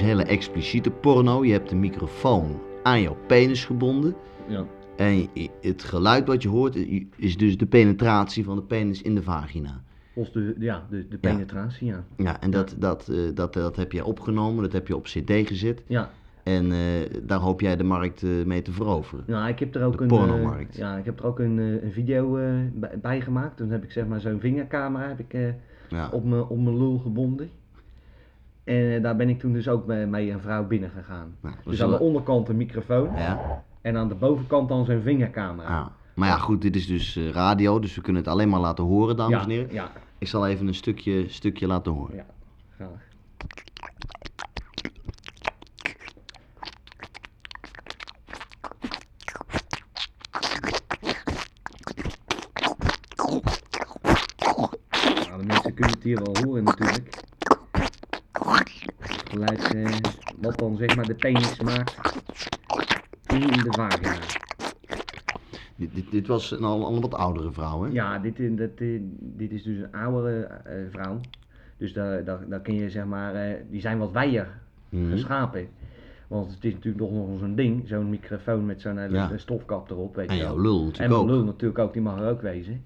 is hele expliciete porno. Je hebt de microfoon aan jouw penis gebonden. Ja. En het geluid wat je hoort is dus de penetratie van de penis in de vagina. Of de, ja, de, de penetratie, ja. Ja, en dat, dat, eh, dat, dat heb jij opgenomen, dat heb je op cd gezet. Ja, En eh, daar hoop jij de markt eh, mee te veroveren. nou, ik heb er ook De een, pornomarkt. ja, ik heb er ook een, een video bij, bij gemaakt. Toen heb ik zeg maar zo'n vingercamera heb ik, Ja. op mijn lul gebonden. En eh, daar ben ik toen dus ook mee, mee een vrouw binnen gegaan. Nou, Dus aan de onderkant een microfoon ja. en aan de bovenkant dan zo'n vingercamera. Ah. Maar ja, goed, dit is dus eh, radio, dus we kunnen het alleen maar laten horen, dames ja, en heren. ja, Ik zal even een stukje, stukje laten horen. ja, graag. Nou, de mensen kunnen het hier wel horen natuurlijk. Eh, wat dan zeg maar de penis maakt in de vagina. Dit, dit, dit was een al, wat oudere vrouw, hè? Ja, dit, eh, dit is dus een oudere eh, vrouw. Dus daar, daar, daar kun je zeg maar, eh, die zijn wat wijer Mhm. geschapen. Want het is natuurlijk nog nog zo'n ding, zo'n microfoon met zo'n hele Ja. stofkap erop, weet En je jouw lul En mijn lul natuurlijk ook, die mag er ook wezen.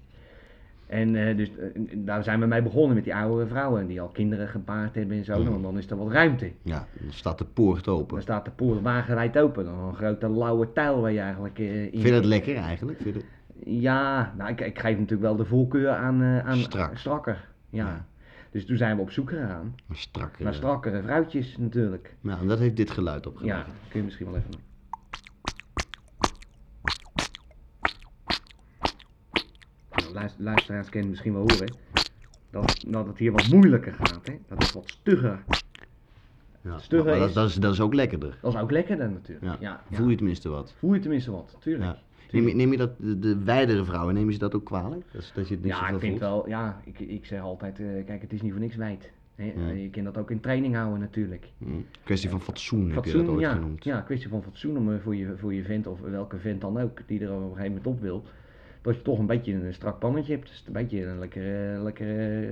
En eh, dus eh, daar zijn we mee begonnen met die oudere vrouwen die al kinderen gebaard hebben en zo. Mhm. Want dan is er wat ruimte. Ja, dan staat de poort open. Dan staat de poort wagenwijd open. Dan een grote lauwe tuil waar je eigenlijk eh, in... Vind je dat lekker eigenlijk? Vind dat- Ja, nou, ik, ik geef natuurlijk wel de voorkeur aan, aan Strak. strakker. Ja. Ja. Dus toen zijn we op zoek gegaan naar strakkere vrouwtjes natuurlijk. Nou, en dat heeft dit geluid Ja, opgeleverd. kun je misschien wel even. Nou, luister- luisteraars kunnen misschien wel horen dat, dat het hier wat moeilijker gaat. Hè? Dat is wat stugger. Ja. Stugger Maar dat, is- dat, is, dat is ook lekkerder. Dat is ook lekkerder natuurlijk. Ja. Ja, ja. Voel je tenminste wat. Voel je tenminste wat, tuurlijk. Neem, je, neem je dat, de, de wijdere vrouwen, nemen ze dat ook kwalijk? Dat, dat je het niet Ja, ik vind voelt? wel, ja, ik, ik zeg altijd, eh, kijk, het is niet voor niks wijd. Hè? Ja. Je kunt dat ook in training houden natuurlijk. Mm. Kwestie van fatsoen, heb je Fatsoen, dat ooit ja, genoemd. ja, kwestie van fatsoen om, eh, voor, je, voor je vent of welke vent dan ook, die er op een gegeven moment op wil. Dat je toch een beetje een strak pannetje hebt. Dus een beetje een lekkere, lekkere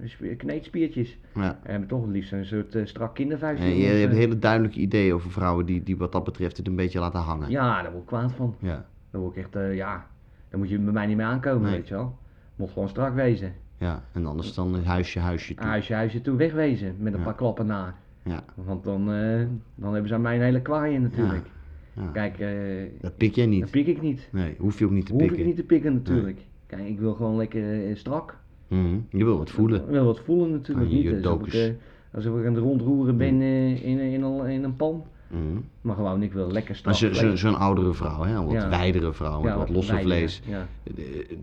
eh, sp- kneedspiertjes. Ja. En hebben toch het liefst een soort eh, strak kindervuistje. En je, hebt eh, een hele duidelijke idee over vrouwen die, die wat dat betreft het een beetje laten hangen. Ja, daar word ik kwaad van. Ja, Daar word ik echt, eh, ja, daar moet je bij mij niet mee aankomen, Nee. weet je wel. Moet gewoon strak wezen. ja. En anders dan huisje, huisje toe. Huisje, huisje toe, wegwezen. Met een Ja. paar klappen na. Ja, Want dan, eh, dan hebben ze aan mij een hele kwaaien natuurlijk. ja. Kijk, eh, Dat pik jij dat niet. pik ik niet. Nee, hoef je ook niet te Hoef pikken. ik niet te pikken natuurlijk. Kijk, ik wil gewoon lekker eh, strak. Mhm. Je wil wat voelen. Ik wil wat voelen natuurlijk. Ah, je niet alsof ik, eh, ik aan het rondroeren ben in, in, een- in een pan. Mhm. Maar gewoon, ik wil lekker strak. Maar zo- zo'n oudere vrouw, hè, een wat Ja. wijdere vrouw, met Ja, wat wijder, vlees, Ja.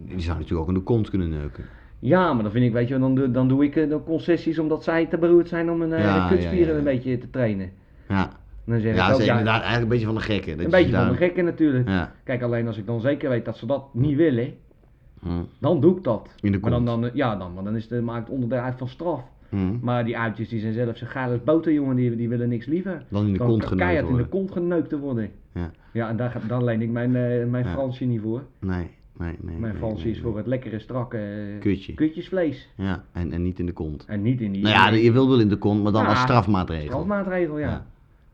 die zou natuurlijk ook in de kont kunnen neuken. ja, maar dan vind ik, weet je, dan, doe- dan doe ik de concessies omdat zij te beroerd zijn om hun Ja, kutspieren een beetje te trainen. Ja, Dan zeg ja ik ook, is ja, inderdaad eigenlijk een beetje van de gekken. dat een je beetje van de gekken natuurlijk. Ja. Kijk, alleen als ik dan zeker weet dat ze dat niet willen, Mhm. dan doe ik dat. In de maar dan, dan, eh, ja, dan, maar dan is het, maakt het onderdeel uit van straf. Mhm. Maar die uitjes die zijn zelf zo geil als boter, jongen, die, die willen niks liever. Dan in de Dan kont geneukt keihard in de worden. kont geneukt te worden. Ja. Ja, en daar, daar leen ik mijn, eh, mijn. Fransje niet voor. Nee, nee, nee. Mijn nee, is voor het lekkere, strakke eh, Kutje. kutjesvlees. Ja, en, en niet in de kont. En niet in die Nou ja, je wil wel in de kont, maar dan Ja, als strafmaatregel. strafmaatregel, ja. Ja.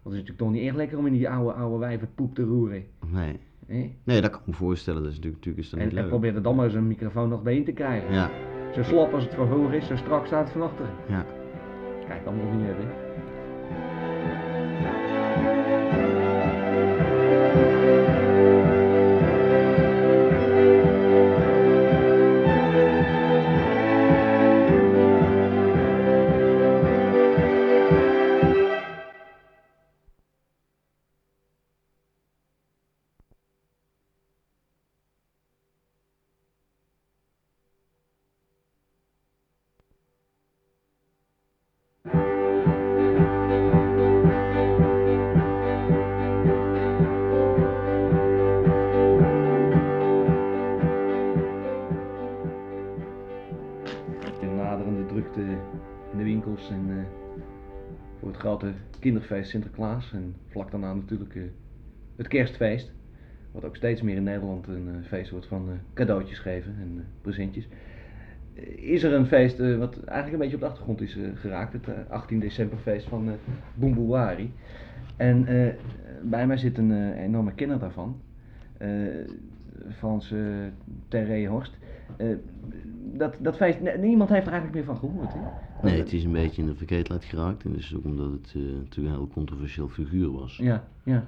Dat is natuurlijk toch niet echt lekker om in die oude, oude wijven poep te roeren. Nee. Hè? nee, dat kan ik me voorstellen. Dat is natuurlijk, natuurlijk is dat En, niet en leuk. probeer er dan maar eens een microfoon nog bij in te krijgen. Ja, Zo slap als het van voor is, zo strak staat het van achteren. ja. Kijk, moet niet hebben. Kinderfeest Sinterklaas. En vlak daarna natuurlijk eh, het kerstfeest. Wat ook steeds meer in Nederland een eh, feest wordt van eh, cadeautjes geven en presentjes. is er een feest wat eigenlijk een beetje op de achtergrond is geraakt. Het eh, 18 decemberfeest van Boemboewari. En bij mij zit een enorme kenner daarvan. Frans uh, Terre Horst. Eh, dat, dat feest, niemand heeft er eigenlijk meer van gehoord. Hè? Nee, het is een beetje in de vergetelheid geraakt. En dat is ook omdat het eh, natuurlijk een heel controversieel figuur was. Ja, ja,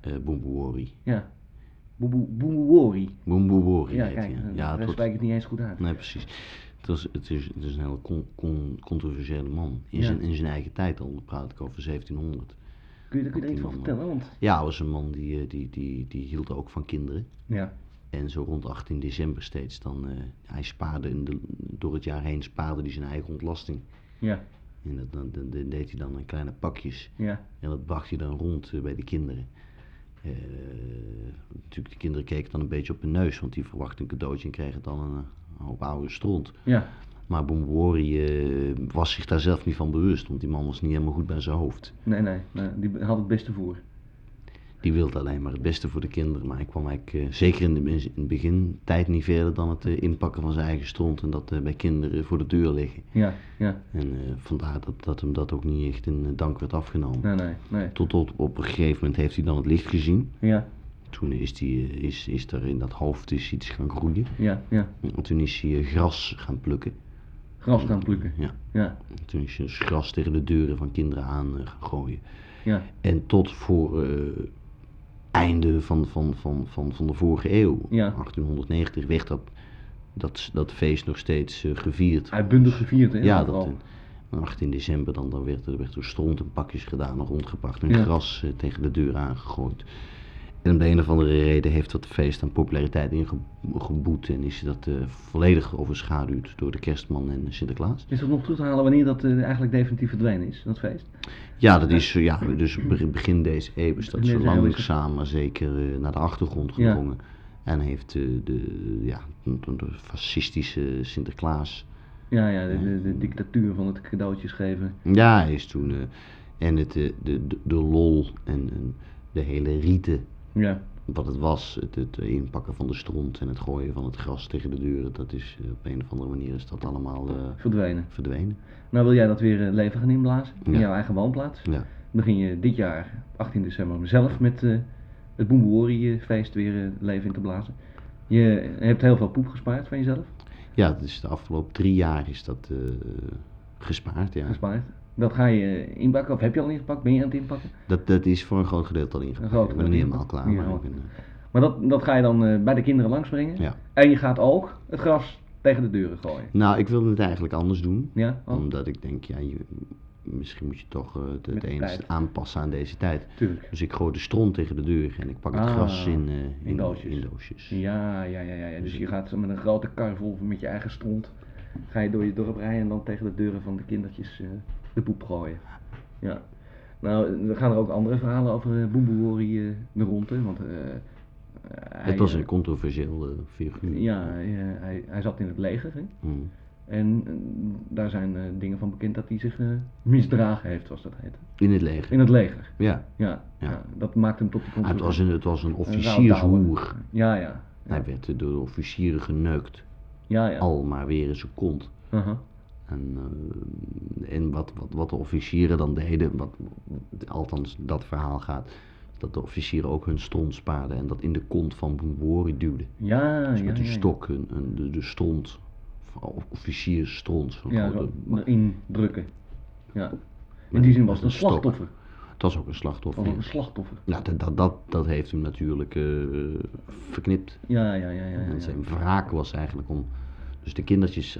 eh Boemboewori. ja. Boemboewori. Boemboewori Ja, heet kijk, ja, Ja, daar het ik het niet eens goed uit. Nee, precies. Het, was, het, is, het is een hele con, con- controversiële man. In, Ja. zijn, in zijn eigen tijd al, dan praat ik over 1700. Kun je, kun je er iets van vertellen? Want, Ja, was een man die, die, die, die hield ook van kinderen. ja, En zo rond 18 december steeds dan, eh, hij spaarde in de, door het jaar heen spaarde hij zijn eigen ontlasting. ja, En dat, dan, dan- dan deed hij dan in kleine pakjes. ja, En dat bracht hij dan rond eh, bij de kinderen. Eh, natuurlijk, de kinderen keken dan een beetje op hun neus, want die verwachten een cadeautje en kregen dan een, een hoop oude stront. ja, Maar Boemboori eh was zich daar zelf niet van bewust, want die man was niet helemaal goed bij zijn hoofd. nee, nee, nee, die had het beste voor. Die wilde alleen maar het beste voor de kinderen, maar hij kwam eigenlijk eh, zeker in de in het begin tijd niet verder dan het eh, inpakken van zijn eigen stront en dat eh, bij kinderen voor de deur liggen. Ja, ja, En vandaar dat, dat hem dat ook niet echt in dank werd afgenomen. nee, nee, nee, Tot op, op een gegeven moment heeft hij dan het licht gezien. ja, Toen is, die, is, is er in dat hoofd is iets gaan groeien. ja, ja. En toen is hij gras gaan plukken. Gras gaan plukken. Ja. Ja, En toen is hij dus gras tegen de deuren van kinderen aan gaan gooien. ja, En tot voor einde van, van, van, van, van de vorige eeuw, Ja. 1890, werd dat, dat, dat feest nog steeds eh, gevierd. uitbundig gevierd, hè? Ja, dat, eh, 18 december dan, dan werd, er, werd er stront en pakjes gedaan en rondgebracht en Ja. gras eh, tegen de deur aangegooid. En om de een of andere reden heeft dat feest aan populariteit ingeboet en is dat eh, volledig overschaduwd door de kerstman en Sinterklaas. Is dat nog toe te halen wanneer dat eh, eigenlijk definitief verdwenen is, dat feest? Ja, dat is eh, ja, dus be- begin deze eeuw is dat zo langzaam maar zeker naar de achtergrond Ja. gedrongen. En heeft de, ja, de, de fascistische Sinterklaas, Ja, ja, de, de, de dictatuur van het cadeautjes geven. ja, hij is toen, en het, de, de, de lol en, en de hele rieten, Ja, wat het was, het, het inpakken van de stront en het gooien van het gras tegen de deuren, dat is eh, op een of andere manier is dat allemaal eh, verdwenen. verdwenen. Nou wil jij dat weer eh, leven gaan inblazen, in Ja. jouw eigen woonplaats. Ja. Dan begin je dit jaar, 18 december, zelf met het Boemboeri-feest weer eh, leven in te blazen. Je hebt heel veel poep gespaard van jezelf, ja, is de afgelopen drie jaar is dat gespaard, ja. gespaard. Dat ga je eh, inpakken, of heb je al ingepakt? Ben je aan het inpakken? Dat, dat is voor een groot gedeelte al ingepakt. Een groot ik ben niet helemaal klaar, Ja, maar ben, eh, Maar dat, dat ga je dan eh, bij de kinderen langsbrengen. ja. En je gaat ook het gras tegen de deuren gooien. Nou, ik wilde het eigenlijk anders doen. Ja? Oh, Omdat ik denk, ja, je, misschien moet je toch het, het eens aanpassen aan deze tijd. tuurlijk. Dus ik gooi de stront tegen de deur en ik pak het Ah, gras in, in doosjes. in doosjes. Ja, ja, ja, ja, ja. Dus je gaat met een grote kar vol met je eigen stront. Ga je door je dorp rijden en dan tegen de deuren van de kindertjes de poep gooien. Ja. Nou, er gaan er ook andere verhalen over uh, de ronde. Want, eh, hij, Het was een controversieel figuur. Ja, hij, hij, hij zat in het leger. Hè? Mm. En daar zijn dingen van bekend dat hij zich misdragen heeft, zoals dat heet. In het leger. In het leger. Ja, Ja, Ja. ja. dat maakt hem tot die Ah, het was een, het was een officiershoer. Ja, ja. Ja, Hij werd door de officieren geneukt. ja. ja. Al maar weer in zijn kont. En, eh, en wat, wat, wat de officieren dan deden, wat, althans dat verhaal gaat, dat de officieren ook hun stront spaarden en dat in de kont van Boemboori duwden. Ja, Dus ja, met die ja, ja. stok hun, hun- de, de stront, of- officiersstront. Ja, zo erin drukken. Ja. In die zin was het een een slachtoffer. Dat was ook een slachtoffer. Of ja. een slachtoffer. Nou, dat, dat, dat, dat heeft hem natuurlijk eh, verknipt. Ja, ja, ja, ja. ja, En ja. zijn wraak was eigenlijk om dus de kindertjes,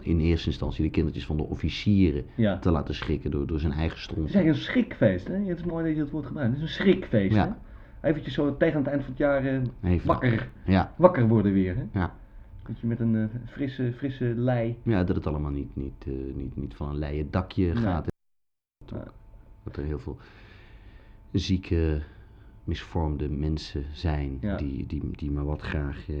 in eerste instantie de kindertjes van de officieren Ja. te laten schrikken door, door zijn eigen stront. Het is eigenlijk een schrikfeest, hè? Het is mooi dat je dat woord gebruikt. Het is een schrikfeest, Ja. hè? Eventjes zo tegen het eind van het jaar eh, wakker, Ja, wakker worden weer, hè? ja. Dat je met een eh, frisse, frisse lei... ja, dat het allemaal niet, niet, eh, niet, niet van een leien dakje Nee. gaat. Dat er heel veel zieke, misvormde mensen zijn die, die, die maar wat graag eh,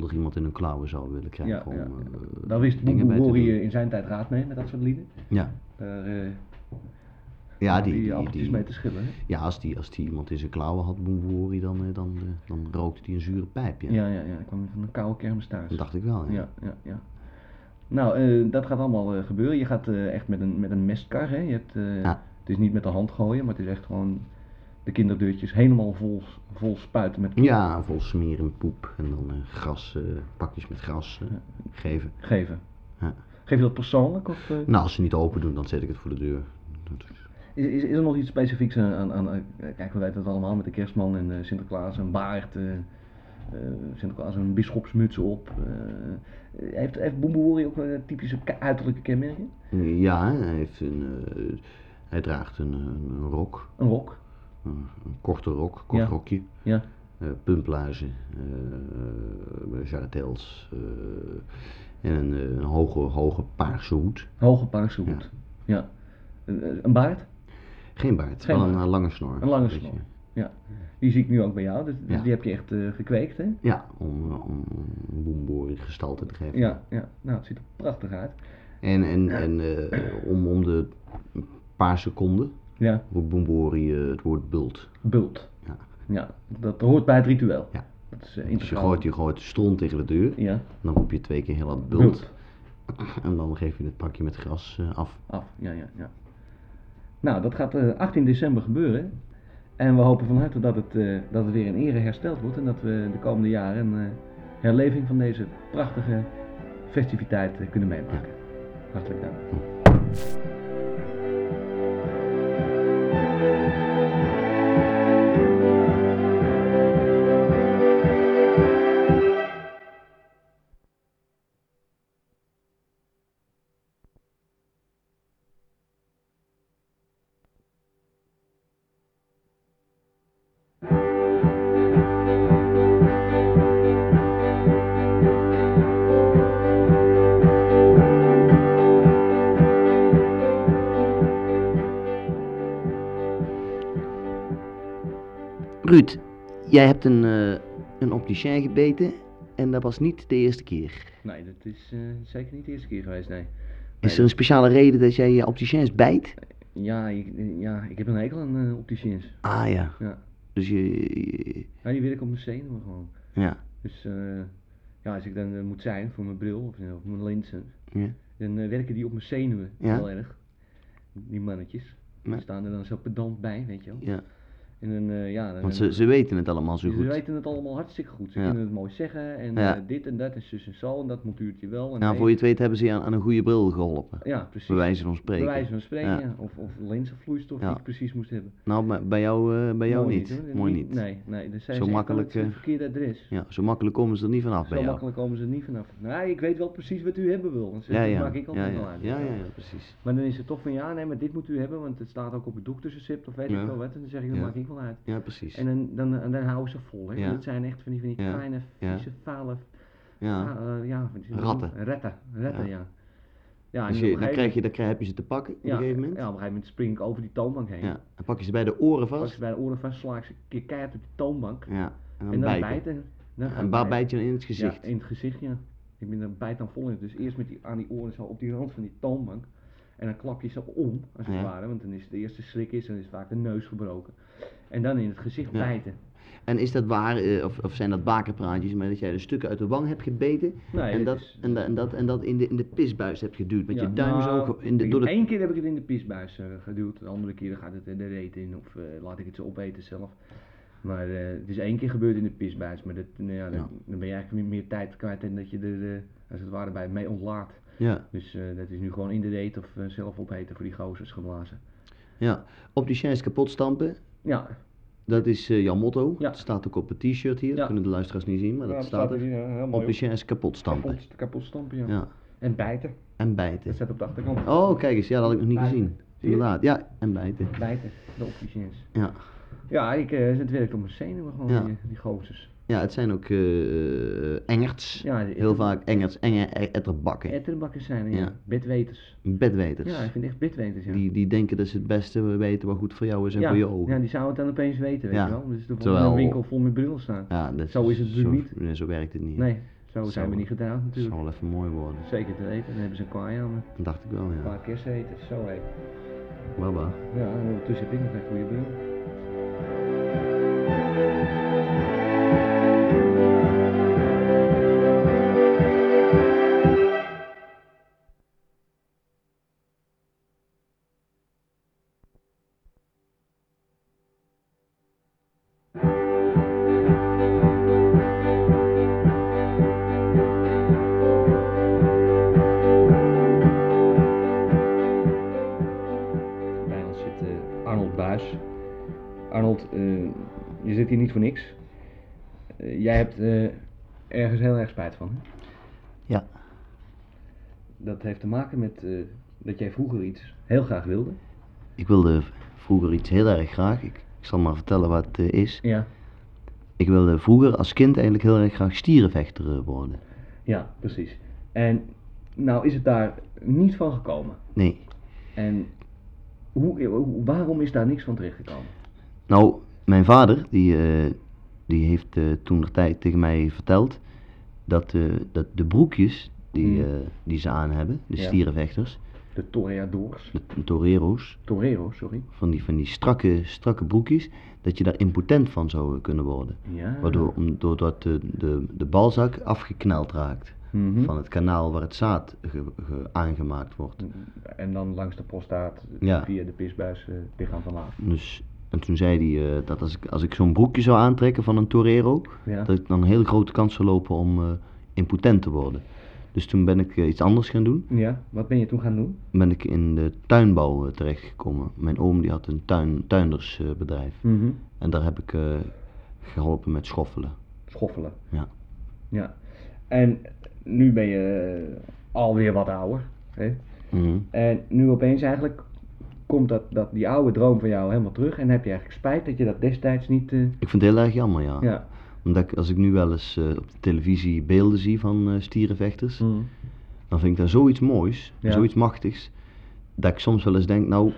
nog iemand in hun klauwen zouden willen krijgen. Ja, om, ja. eh, Daar wist doen. in zijn tijd raad mee, met dat soort lieden. Ja, Daar, eh, Ja, die- die- die- mee te schillen. hè? Ja, als die, als die iemand in zijn klauwen had, Boemboeri, dan, eh, dan, eh, dan rookte hij een zure pijp. Ja. Ja, ja, ja. Ik kwam van een koude kermis thuis. Dat dacht ik wel. Ja. Ja, ja, ja. Nou, dat gaat allemaal gebeuren. Je gaat echt met een, met een mestkar, hè. Je hebt. Het is niet met de hand gooien, maar het is echt gewoon de kinderdeurtjes helemaal vol, vol spuiten met Ja, vol smeer en poep. En dan eh, gras, eh, pakjes met gras eh, geven. geven. Ja. Geef je dat persoonlijk? Of, Nou, als ze niet open doen, dan zet ik het voor de deur. Is- is, is, er nog iets specifieks aan, aan, aan, kijk we weten het allemaal met de kerstman en Sinterklaas, een baard, Sinterklaas een bisschopsmuts op. heeft heeft Boemboeri ook een typische ke- uiterlijke kenmerken? Ja, hij, heeft een, hij draagt een, een rok. Een rok? Een, korte rok, kort Ja. rokje. Ja. eh pumpluizen, eh jarretels eh, en een, eh, een hoge, hoge paarse hoed. Hoge paarse hoed. Ja. Een, eh, een baard? Geen baard, Geen wel een eh, lange snor. Een lange snor. Ja. Die zie ik nu ook bij jou, dus, dus Ja. die heb je echt eh, gekweekt, hè? Ja, om, eh, om een boemboer gestalte te geven. Ja, ja. Nou, het ziet er prachtig uit. En, en, en eh, om, om de paar seconden Ja, Boembori eh, het woord bult. bult. Ja. Ja, dat hoort bij het ritueel. Ja. Dat is eh, Dus je gooit, je gooit stront tegen de deur, Ja, dan roep je twee keer heel hard bult. bult. En dan geef je het pakje met gras eh, af. Af, ja, ja, ja. Nou, dat gaat eh 18 december gebeuren. En we hopen van harte dat het, eh, dat het weer in ere hersteld wordt. En dat we de komende jaren een eh, herleving van deze prachtige festiviteit eh, kunnen meemaken. Hartelijk dank. Jij hebt een, eh een opticien gebeten en dat was niet de eerste keer. Nee, dat is eh, zeker niet de eerste keer geweest, nee. Is er een speciale reden dat jij je opticiens bijt? Ja, ik, ja, ik heb een hekel aan uh, opticiens. Ah ja, Ja. dus je, je- ja, die wil ik op mijn zenuwen gewoon. ja, Dus eh, ja, als ik dan eh, moet zijn voor mijn bril of, eh, of mijn lenzen, ja, dan eh, werken die op mijn zenuwen Ja. heel erg. Die mannetjes. Die staan er dan zo pedant bij, weet je wel. ja. En dan, eh, ja, Want ze, ze weten het allemaal zo ze goed. weten het allemaal hartstikke goed. Ze Ja. kunnen het mooi zeggen en Ja. eh, dit en dat en zus en zo en dat moet je wel. En Nou, nee. voor je het weet hebben ze je aan, aan een goede bril geholpen. Ja, precies. Bij wijze van spreken. Bij wijze van spreken, Ja. Of, of lenzenvloeistof die ik precies moest hebben. Nou, maar bij jou, eh, bij jou Mooi niet. Mooi niet. Nee, nee. Dan zijn Zo ze makkelijk, aan het verkeerde adres. Ja, zo makkelijk komen ze er niet vanaf bij Zo jou. makkelijk komen ze er niet vanaf. Nou, ik weet wel precies wat u hebben wil. Dus Ja, dat ja. maak ik Ja, altijd wel uit. Ja, ja, ja, precies. Maar dan is het toch van ja, nee, maar dit moet u hebben, want het staat ook op het doktersrecept of weet ik wel wat. En dan zeg ik, dat maak ik wel uit. Ja, precies. En dan, dan, dan, dan houden ze vol. Hè. Ja. Dat zijn echt van die, van die kleine, vieze, vuile Ja. eh, ja? Ratten. Retten, retten, Ja. ja. Dus je, dan, gegeven krijg je, dan krijg, heb je ze te pakken op ja, een gegeven moment. Ja, op een gegeven moment spring ik over die toonbank heen. Ja. Dan pak je ze bij de oren Pak vast. ze bij de oren vast, sla ik ze een keer keihard op die toonbank. Ja. En dan, en dan bijten. Dan En waar bijt je dan in het gezicht? Ja, in het gezicht, ja. Ik ben dan bijt dan vol in. Dus eerst met die, aan die oren zo op die rand van die toonbank. En dan klap je ze om, als het Ja. ware. Want dan is de eerste slik is, dan is vaak de neus gebroken. En dan in het gezicht Ja. bijten. En is dat waar, eh, of, of zijn dat bakerpraatjes, maar dat jij de stukken uit de wang hebt gebeten Nee, en, dat, is- en, dat, en, dat, en dat in de, in de pisbuis hebt geduwd met Ja, je duim zo nou, in de, door de... Eén keer heb ik het in de pisbuis eh, geduwd, de andere keer gaat het er de reet in of eh, laat ik het zo opeten zelf. Maar het is één keer gebeurd in de pisbuis, maar dat, nou ja, dan, Ja. dan ben je eigenlijk meer tijd kwijt en dat je er als het ware bij mee ontlaat. Ja, Dus eh, dat is nu gewoon in de reet of eh, zelf opeten voor die gozers geblazen. ja. Opticiens kapot stampen, Ja, dat is eh, jouw motto. Ja. Het staat ook op het t-shirt hier, Ja. dat kunnen de luisteraars niet zien, maar dat staat er. Opticiens kapot stampen. Kapot, kapot stampen, ja. Ja. En bijten. En bijten. Dat staat op de achterkant. Oh, kijk eens, ja, dat had ik nog niet Bijten. gezien. Inderdaad, ja, en bijten. Bijten, de opticiëns. Ja. Ja, ik, het werkt op mijn zenuwen gewoon, die, die gozers. Ja, het zijn ook eh engerts. Ja, Heel vaak engerts, enge e- etterbakken. Etterbakkers zijn ja. Ja. Bedweters. Bedweters. Ja, ik vind echt bedweters, ja. Die, die denken dat ze het beste weten wat goed voor jou is en ja, voor je ogen. ja, die zouden het dan opeens weten, weet je wel. Dus er Terwijl- een winkel vol met brillen staan. Ja, dat Zo is het natuurlijk zo, Nee, zo werkt het niet. Nee, zo zijn we niet Dat natuurlijk. zal wel even mooi worden. Zeker te weten, dan hebben ze een kwaai aan me. Dat dacht ik wel, Een ja. paar kersen eten, zo hé. Baba. Ja, en ondertussen heb ik nog even voor je spijt van. Hè? Ja. Dat heeft te maken met eh, dat jij vroeger iets heel graag wilde. Ik wilde vroeger iets heel erg graag. Ik, ik zal maar vertellen wat het eh, is. Ja. Ik wilde vroeger als kind eigenlijk heel erg graag stierenvechter eh, worden. Ja, precies. En nou is het daar niet van gekomen. Nee. En hoe, waarom is daar niks van terechtgekomen? Nou, mijn vader, die, die heeft toen de tijd tegen mij verteld dat, eh, dat de broekjes die, Hmm. eh, die ze aan hebben, de Ja. stierenvechters, De toreadors. de torero's, Torero, sorry. van die, van die strakke, strakke broekjes, dat je daar impotent van zou kunnen worden. Ja. Waardoor, om, doordat de, de, de balzak afgekneld raakt Mhm. van het kanaal waar het zaad ge- ge- aangemaakt wordt. En dan langs de prostaat Ja. via de pisbuis eh, lichaam van. Dus, en toen zei hij eh, dat als ik, als ik zo'n broekje zou aantrekken van een torero, Ja. dat ik dan een hele grote kans zou lopen om eh, impotent te worden. Dus toen ben ik eh, iets anders gaan doen. Ja, wat ben je toen gaan doen? Ben ik in de tuinbouw terechtgekomen. Mijn oom die had een tuin, tuindersbedrijf. Mhm. en daar heb ik eh, geholpen met schoffelen. Schoffelen. Ja. Ja. En nu ben je alweer wat ouder. Hè? Mhm. En nu opeens eigenlijk komt dat, dat, die oude droom van jou helemaal terug. En heb je eigenlijk spijt dat je dat destijds niet... eh, Ik vind het heel erg jammer, ja. ja. Omdat ik, als ik nu wel eens eh, op de televisie beelden zie van eh, stierenvechters, Mhm. dan vind ik dat zoiets moois, Ja. zoiets machtigs, dat ik soms wel eens denk, nou,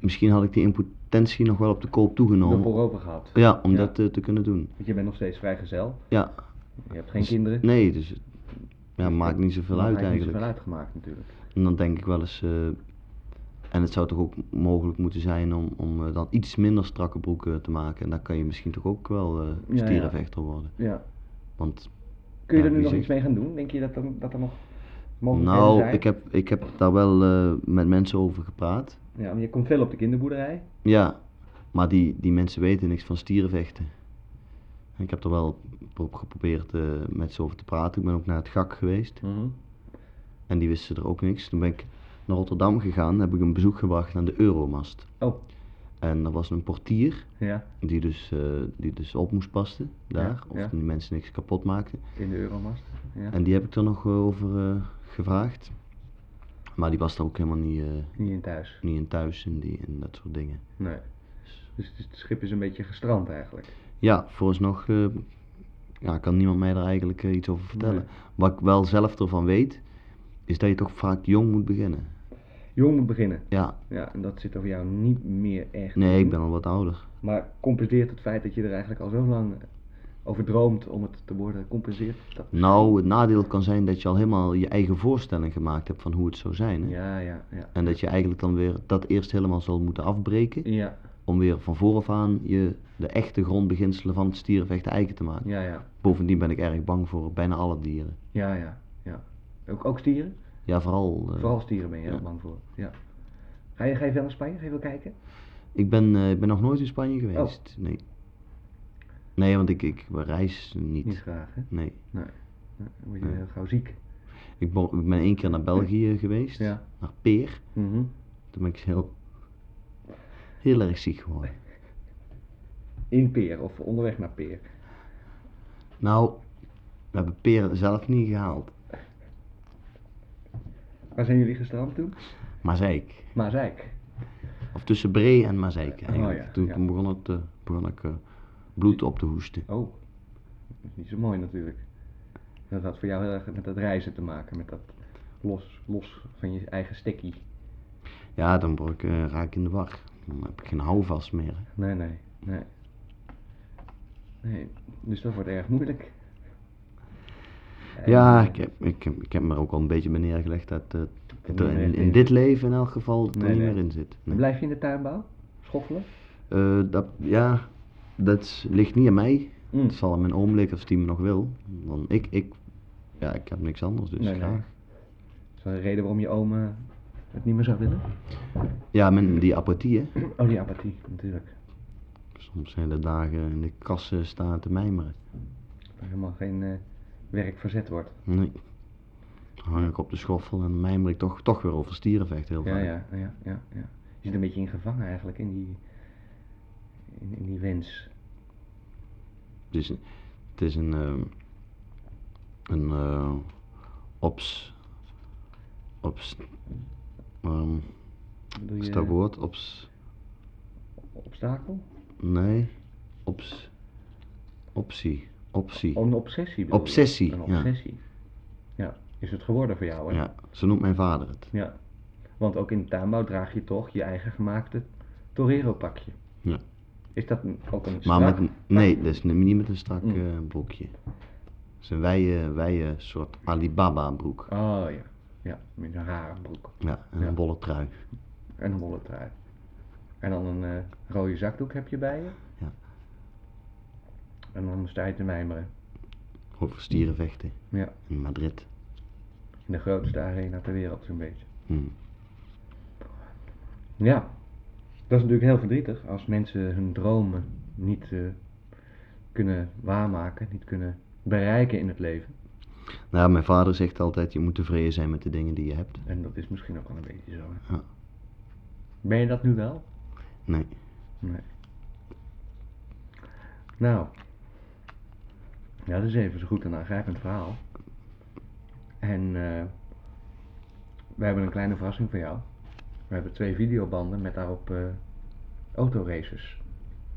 misschien had ik die impotentie nog wel op de koop toegenomen. voorover gehad. Ja, om Ja. dat te kunnen doen. Want je bent nog steeds vrijgezel. Ja. Je hebt geen Dus- kinderen. Nee, dus ja, maakt niet zoveel uit maakt niet eigenlijk. zoveel uitgemaakt natuurlijk. En dan denk ik wel eens, en het zou toch ook mogelijk moeten zijn om, om eh, dan iets minder strakke broeken te maken. En dan kan je misschien toch ook wel eh Ja, ja. stierenvechter worden. Ja. Want Kun je er nu nog zegt- iets mee gaan doen? Denk je dat er, dat er nog mogelijkheden nou, zijn? ik heb, ik heb daar wel eh, met mensen over gepraat. Ja, maar je komt veel op de kinderboerderij. Ja, maar die, die mensen weten niks van stierenvechten. Ik heb er wel op geprobeerd eh, met ze over te praten. Ik ben ook naar het GAK geweest. En die wisten er ook niks. Toen ben ik naar Rotterdam gegaan, heb ik een bezoek gebracht aan de Euromast. Oh, En er was een portier ja, die dus, eh, die dus op moest passen daar. Ja, of ja. die mensen niks kapot maakten. in de Euromast. Ja. En die heb ik er nog eh, over eh, gevraagd. Maar die was er ook helemaal niet, Niet in thuis. niet in thuis en, die, en dat soort dingen. Nee. Dus het schip is een beetje gestrand eigenlijk. Ja, vooralsnog ja, kan niemand mij daar eigenlijk iets over vertellen. Nee. Wat ik wel zelf ervan weet, is dat je toch vaak jong moet beginnen. Jong moet beginnen. Ja, Ja, en dat zit er voor jou niet meer echt nee, in. ik ben al wat ouder. Maar compenseert het feit dat je er eigenlijk al zo lang over droomt om het te worden, compenseert dat? Nou, het nadeel kan zijn dat je al helemaal je eigen voorstelling gemaakt hebt van hoe het zou zijn. Hè? Ja, ja, ja. En dat je eigenlijk dan weer dat eerst helemaal zal moeten afbreken. Ja, Om weer van vooraf aan je de echte grondbeginselen van het stierenvechten eigen te maken. ja, ja. Bovendien ben ik erg bang voor bijna alle dieren. Ja, ja, ja. Ook, ook stieren? Ja, vooral. eh, Vooral stieren ben je heel ja. bang voor. Ja. Ga je, ga je veel naar Spanje? Ga je wel kijken? Ik ben, eh, ik ben nog nooit in Spanje geweest. Nee. Nee, want ik, ik reis niet. Niet graag, hè? Nee. Nee. Nee, Dan word je Nee. heel gauw ziek. Ik, ik ben één keer naar België geweest. Ja. Naar Peer. Mhm. Toen ben ik heel, heel erg ziek geworden. In Peer of onderweg naar Peer. Nou, we hebben Peer zelf niet gehaald. Waar zijn jullie gestrand toen? Mazeik. Maasijk. Of tussen Bree en Mazeik eigenlijk. Oh ja, toen, ja. toen begon, het, eh, begon ik eh, bloed op te hoesten. Oh, dat is niet zo mooi natuurlijk. Dat had voor jou heel erg met dat reizen te maken, met dat los, los van je eigen stekkie. Ja, dan word ik, eh, raak ik in de war. Dan heb ik geen houvast meer. hè. Nee, nee, nee. Nee, dus dat wordt erg moeilijk. Ja, eh, ik heb, ik, heb- ik heb me er ook al een beetje bij neergelegd dat, eh, Het er in, in dit leven in elk geval dat er Nee, niet nee. meer in zit. Nee. Blijf je in de tuinbouw? Schoffelen? Eh, dat, ja, dat ligt niet aan mij. Mm. Het zal aan mijn oom liggen als die me nog wil. Want ik, ik, ja, ik heb niks anders, dus graag. Is dat een reden waarom je oom eh, het niet meer zou willen? Ja, met die apathie, hè. Oh, die apathie, natuurlijk. Soms hele dagen in de kassen staan te mijmeren. Helemaal geen eh, werk verzet wordt. Nee. Dan hang ik op de schoffel en mijmer ik toch, toch weer over stierenvecht heel Ja, vaak. ja, ja, ja, ja. Je zit een beetje in gevangen eigenlijk in die, in, in die wens. Het is, het is een, ehm, een eh, ops, ops, Bedoel is dat woord? Ops, obstakel? nee, ops, optie, optie. Oh, een obsessie bedoel je? Obsessie, Een ja. obsessie. Ja. Is het geworden voor jou, hè? Ja, zo noemt mijn vader het. Ja. Want ook in de tuinbouw draag je toch je eigen gemaakte Torero pakje. Ja. Is dat ook een Maar strak met, een- nee, dat is niet met een strak Mm. eh, broekje. Het is een wijde, wijde soort Alibaba broek. Oh ja, ja, met een rare broek. Ja, en Ja. een bolle trui. En een wollen trui. En dan een eh, rode zakdoek heb je bij je. Ja. En dan sta je te mijmeren. Over stierenvechten Ja, in Madrid. in de grootste arena ter wereld zo'n beetje. Hm. Ja, dat is natuurlijk heel verdrietig als mensen hun dromen niet eh, kunnen waarmaken, niet kunnen bereiken in het leven. Nou, mijn vader zegt altijd, je moet tevreden zijn met de dingen die je hebt. En dat is misschien ook wel een beetje zo. Ja. Ben je dat nu wel? Nee. Nee. Nou, ja, dat is even zo goed een aangrijpend verhaal. En eh, we hebben een kleine verrassing voor jou. We hebben twee videobanden met daarop eh autoraces.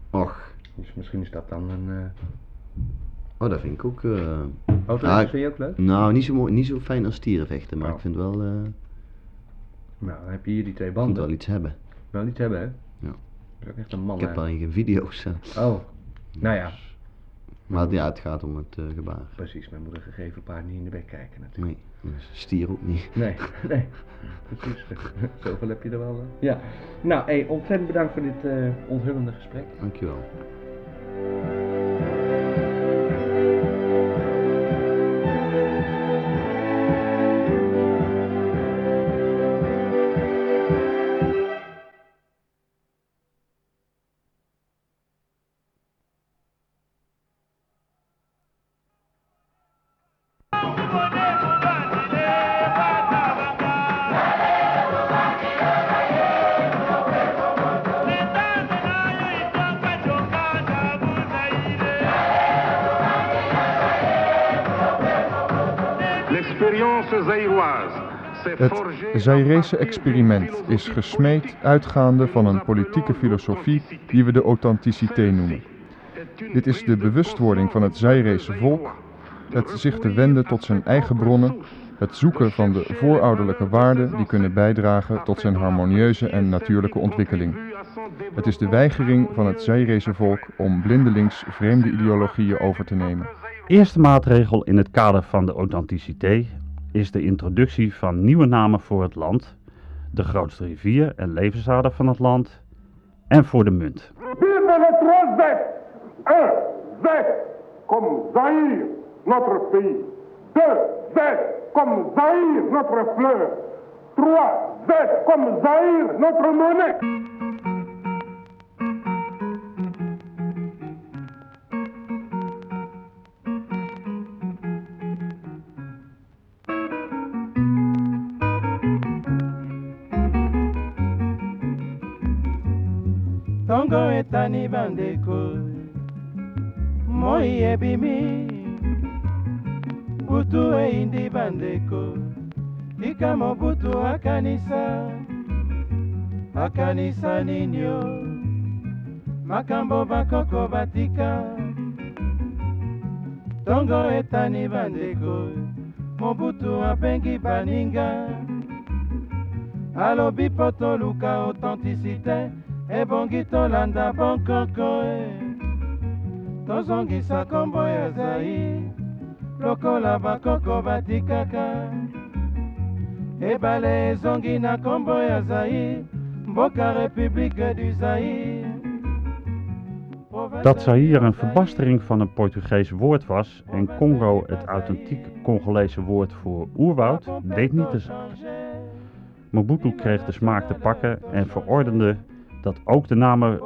Och, Dus misschien is dat dan een eh oh, dat vind ik ook... autorace. Ah, vind je ook leuk? nou, niet zo, mooi, niet zo fijn als stierenvechten, maar Oh. ik vind wel, Nou, dan heb je hier die twee ik moet banden. wel iets hebben. Wel iets hebben, hè? Ja. Dat is ook echt een man. Ik heb alleen geen video's. Oh, nou ja. Maar ja, het gaat om het eh, gebaar. Precies, men moet een gegeven paard niet in de bek kijken natuurlijk. Nee, stier ook niet. Nee, nee. Precies. Zoveel heb je er wel. eh. Ja. Nou, hey, ontzettend bedankt voor dit eh, onthullende gesprek. Dankjewel. Zairese experiment is gesmeed uitgaande van een politieke filosofie die we de authenticité noemen. Dit is de bewustwording van het Zairese volk, het zich te wenden tot zijn eigen bronnen, het zoeken van de voorouderlijke waarden die kunnen bijdragen tot zijn harmonieuze en natuurlijke ontwikkeling. Het is de weigering van het Zairese volk om blindelings vreemde ideologieën over te nemen. Eerste maatregel in het kader van de authenticiteit is de introductie van nieuwe namen voor het land, de grootste rivier en levensader van het land en voor de munt. Comme Zaïre, notre pays. Deux, Z comme Zaïre, notre fleur. Trois, Z comme Zaïre, notre monnaie. Etani bandeko? Moi ebimi. Butu eyindi bandeko. Tika mobutu akanisa. Akanisa ninio makambo bakoko batika. Ntongo etani bandeko. Mobutu abengi baninga. Alobi po toluka authenticité ebongi tolanda bonkoko e tozongisa nkombo ya zai lokola bakoko batikaka ebale ezongi na nkombo ya zaire mboka republike du zaire Dat Zaire een verbastering van een Portugees woord was en Congo het authentiek Congolese woord voor oerwoud, deed niet de zaak. Mobutu kreeg de smaak te pakken en verordende dat ook de namen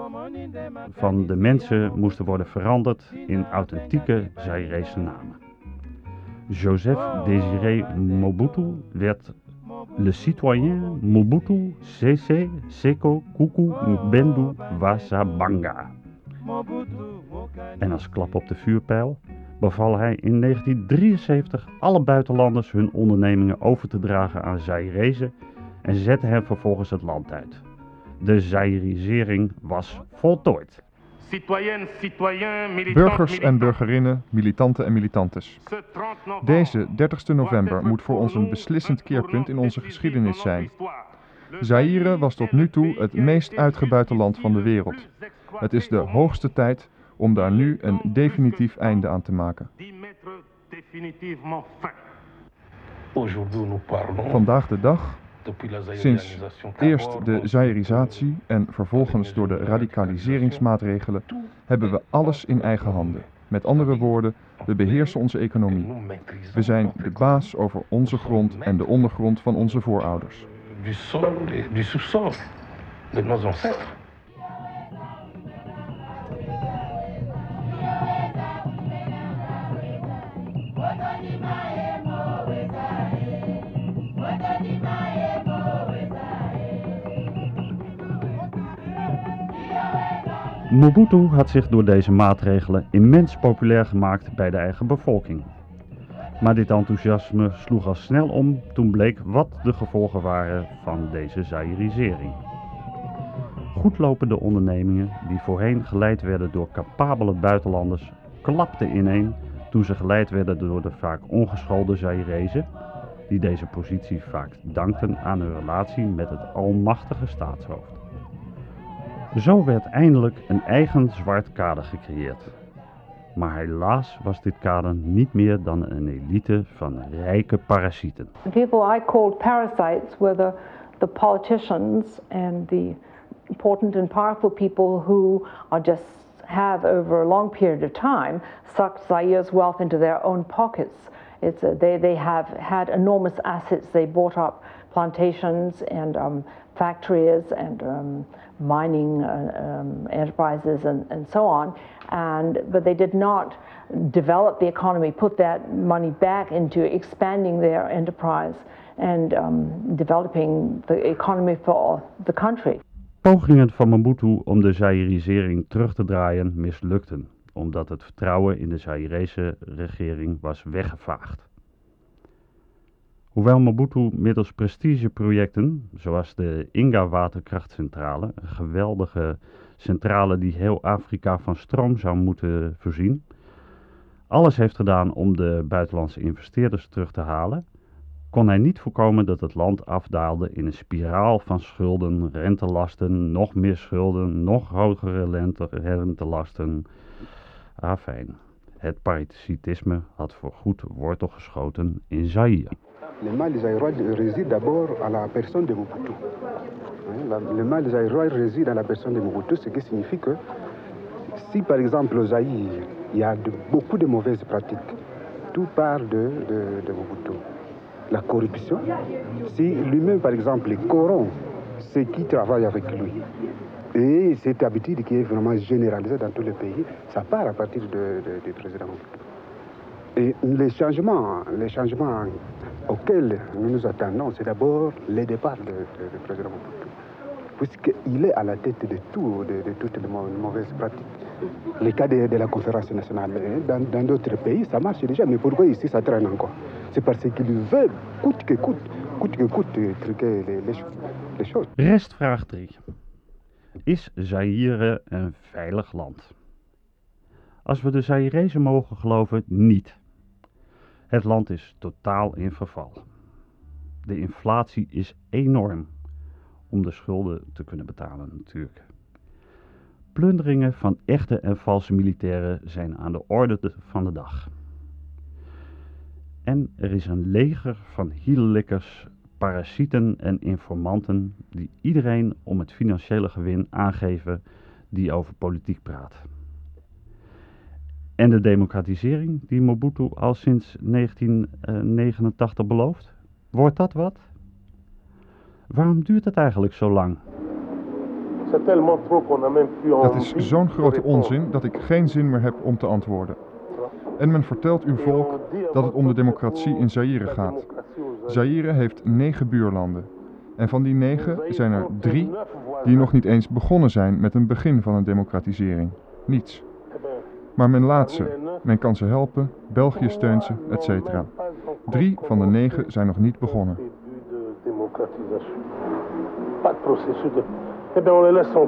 van de mensen moesten worden veranderd in authentieke Zairese namen. Joseph Désiré Mobutu werd Le Citoyen Mobutu CC Seko Kuku Bendu Wasabanga. En als klap op de vuurpijl beval hij in 1973 alle buitenlanders hun ondernemingen over te dragen aan Zairezen en zette hen vervolgens het land uit. De Zairisering was voltooid. Burgers en burgerinnen, militanten en militantes. Deze 30 november moet voor ons een beslissend keerpunt in onze geschiedenis zijn. Zaire was tot nu toe het meest uitgebuite land van de wereld. Het is de hoogste tijd om daar nu een definitief einde aan te maken. Vandaag de dag, sinds eerst de Zairisatie en vervolgens door de radicaliseringsmaatregelen, hebben we alles in eigen handen. Met andere woorden, we beheersen onze economie. We zijn de baas over onze grond en de ondergrond van onze voorouders. Du sol, du sous-sol de nos ancêtres. Mobutu had zich door deze maatregelen immens populair gemaakt bij de eigen bevolking. Maar dit enthousiasme sloeg al snel om toen bleek wat de gevolgen waren van deze Zairisering. Goedlopende ondernemingen die voorheen geleid werden door capabele buitenlanders klapten ineen toen ze geleid werden door de vaak ongeschoolde Zairezen, die deze positie vaak dankten aan hun relatie met het almachtige staatshoofd. Zo werd eindelijk een eigen zwart kader gecreëerd. Maar helaas was dit kader niet meer dan een elite van rijke parasieten. People I called parasites were the, the politicians and the important and powerful people who are just have over a long period of time sucked Zaire's wealth into their own pockets. It's a, they, they have had enormous assets. They bought up plantations and um, factories and um, mining uh, um, enterprises and, and so on. And, but they did not develop the economy, put that money back into expanding their enterprise and um, developing the economy for the country. Pogingen van Mobutu om de Zairisering terug te draaien mislukten, omdat het vertrouwen in de Zairese regering was weggevaagd. Hoewel Mobutu middels prestigeprojecten, zoals de Inga waterkrachtcentrale, een geweldige centrale die heel Afrika van stroom zou moeten voorzien, alles heeft gedaan om de buitenlandse investeerders terug te halen, kon hij niet voorkomen dat het land afdaalde in een spiraal van schulden, rentelasten, nog meer schulden, nog hogere rentelasten. Afijn, het parasitisme had voorgoed wortel geschoten in Zaire. Le mal des Aïrois réside d'abord à la personne de Mobutu. Le mal des Aïrois réside à la personne de Mobutu, ce qui signifie que si par exemple au Zaïre, il y a beaucoup de mauvaises pratiques, tout part de, de, Mobutu. La corruption, si lui-même par exemple corrompt ceux qui travaillent avec lui, et cette habitude qui est vraiment généralisée dans tous les pays, ça part à partir du président. Et les changements, les changements auxquels nous nous attendons, c'est d'abord le départ du président puisqu'il est à la tête de tout, de, toutes les mauvaises pratiques. Le cas de, la conférence nationale, dans d'autres pays, ça marche déjà, mais pourquoi ici ça traîne encore? C'est parce qu'il veut, coûte que coûte, coûte que coûte, truquer les, les, les choses. Restvraag 3. Is Zaire een veilig land? Als we de Zairezen mogen geloven, niet. Het land is totaal in verval. De inflatie is enorm om de schulden te kunnen betalen natuurlijk. Plunderingen van echte en valse militairen zijn aan de orde van de dag. En er is een leger van hiellikkers, parasieten en informanten die iedereen om het financiële gewin aangeven die over politiek praat. En de democratisering die Mobutu al sinds 1989 belooft, wordt dat wat? Waarom duurt het eigenlijk zo lang? Dat is zo'n grote onzin dat ik geen zin meer heb om te antwoorden. En men vertelt uw volk dat het om de democratie in Zaire gaat. Zaire heeft negen buurlanden. En van die negen zijn er drie die nog niet eens begonnen zijn met een begin van een democratisering. Niets. Maar men laat ze, men kan ze helpen, België steunt ze, etc. Drie van de negen zijn nog niet begonnen. Eh on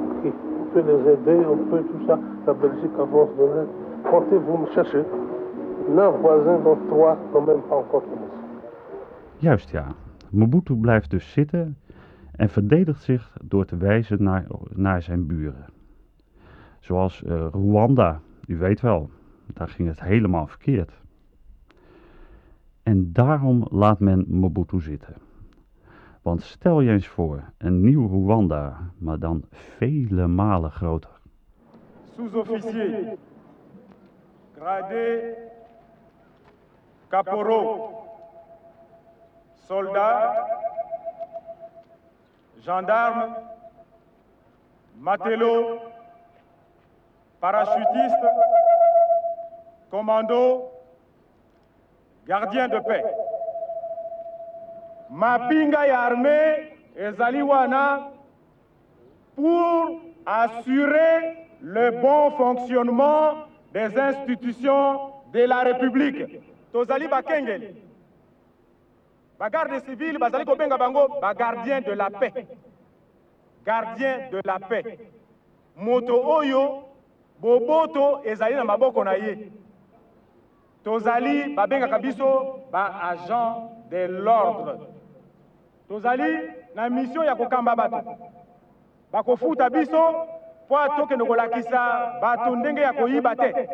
peut les aider, on peut tout ça. La Belgique avance de. Comptez, vous me cherchez. Neuf voisins, dont trois n'ont même pas encore commencé. Juist ja. Mobutu blijft dus zitten en verdedigt zich door te wijzen naar, naar zijn buren. Zoals uh, Rwanda, u weet wel, daar ging het helemaal verkeerd. En daarom laat men Mobutu zitten. Want stel je eens voor, een nieuw Rwanda, maar dan vele malen groter. Sous-officier, gradé, caporal, soldat, gendarme, matelot, parachutiste, commando, gardien de paix. mapinga ya armée ezali wana pour assurer le bon fonctionnement des institutions de la république tozali bakengeli bagarde civile bazali kobenga bango bagardien de la paix. Gardien de la paix. Moto oyo boboto ezali na maboko na ye. Tozali babengaka biso baagent de l'ordre. Tozali na mission ya kokamba bato. Bakofuta biso mpo tokende kolakisa bato ndenge ya koyiba te.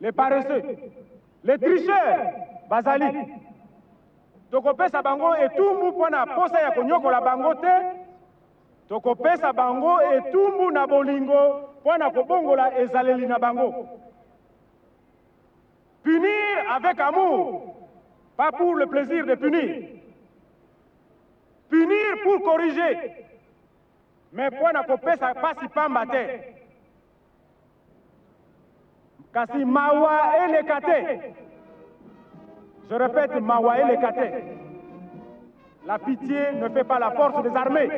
Les paresseux les tricheurs bazali tokopesa bango etumbu mpo na posa ya konyokola bango te. Tokopesa bango etumbu na bolingo mpo na kobongola ezaleli na bango. Punir avec amour pas pour le plaisir de punir. Punir pour corriger, mais mpo na kopesa pasi pamba te. Kasi mawa eleka te je répète mawa eleka te la pitié ne fait pas la force des armées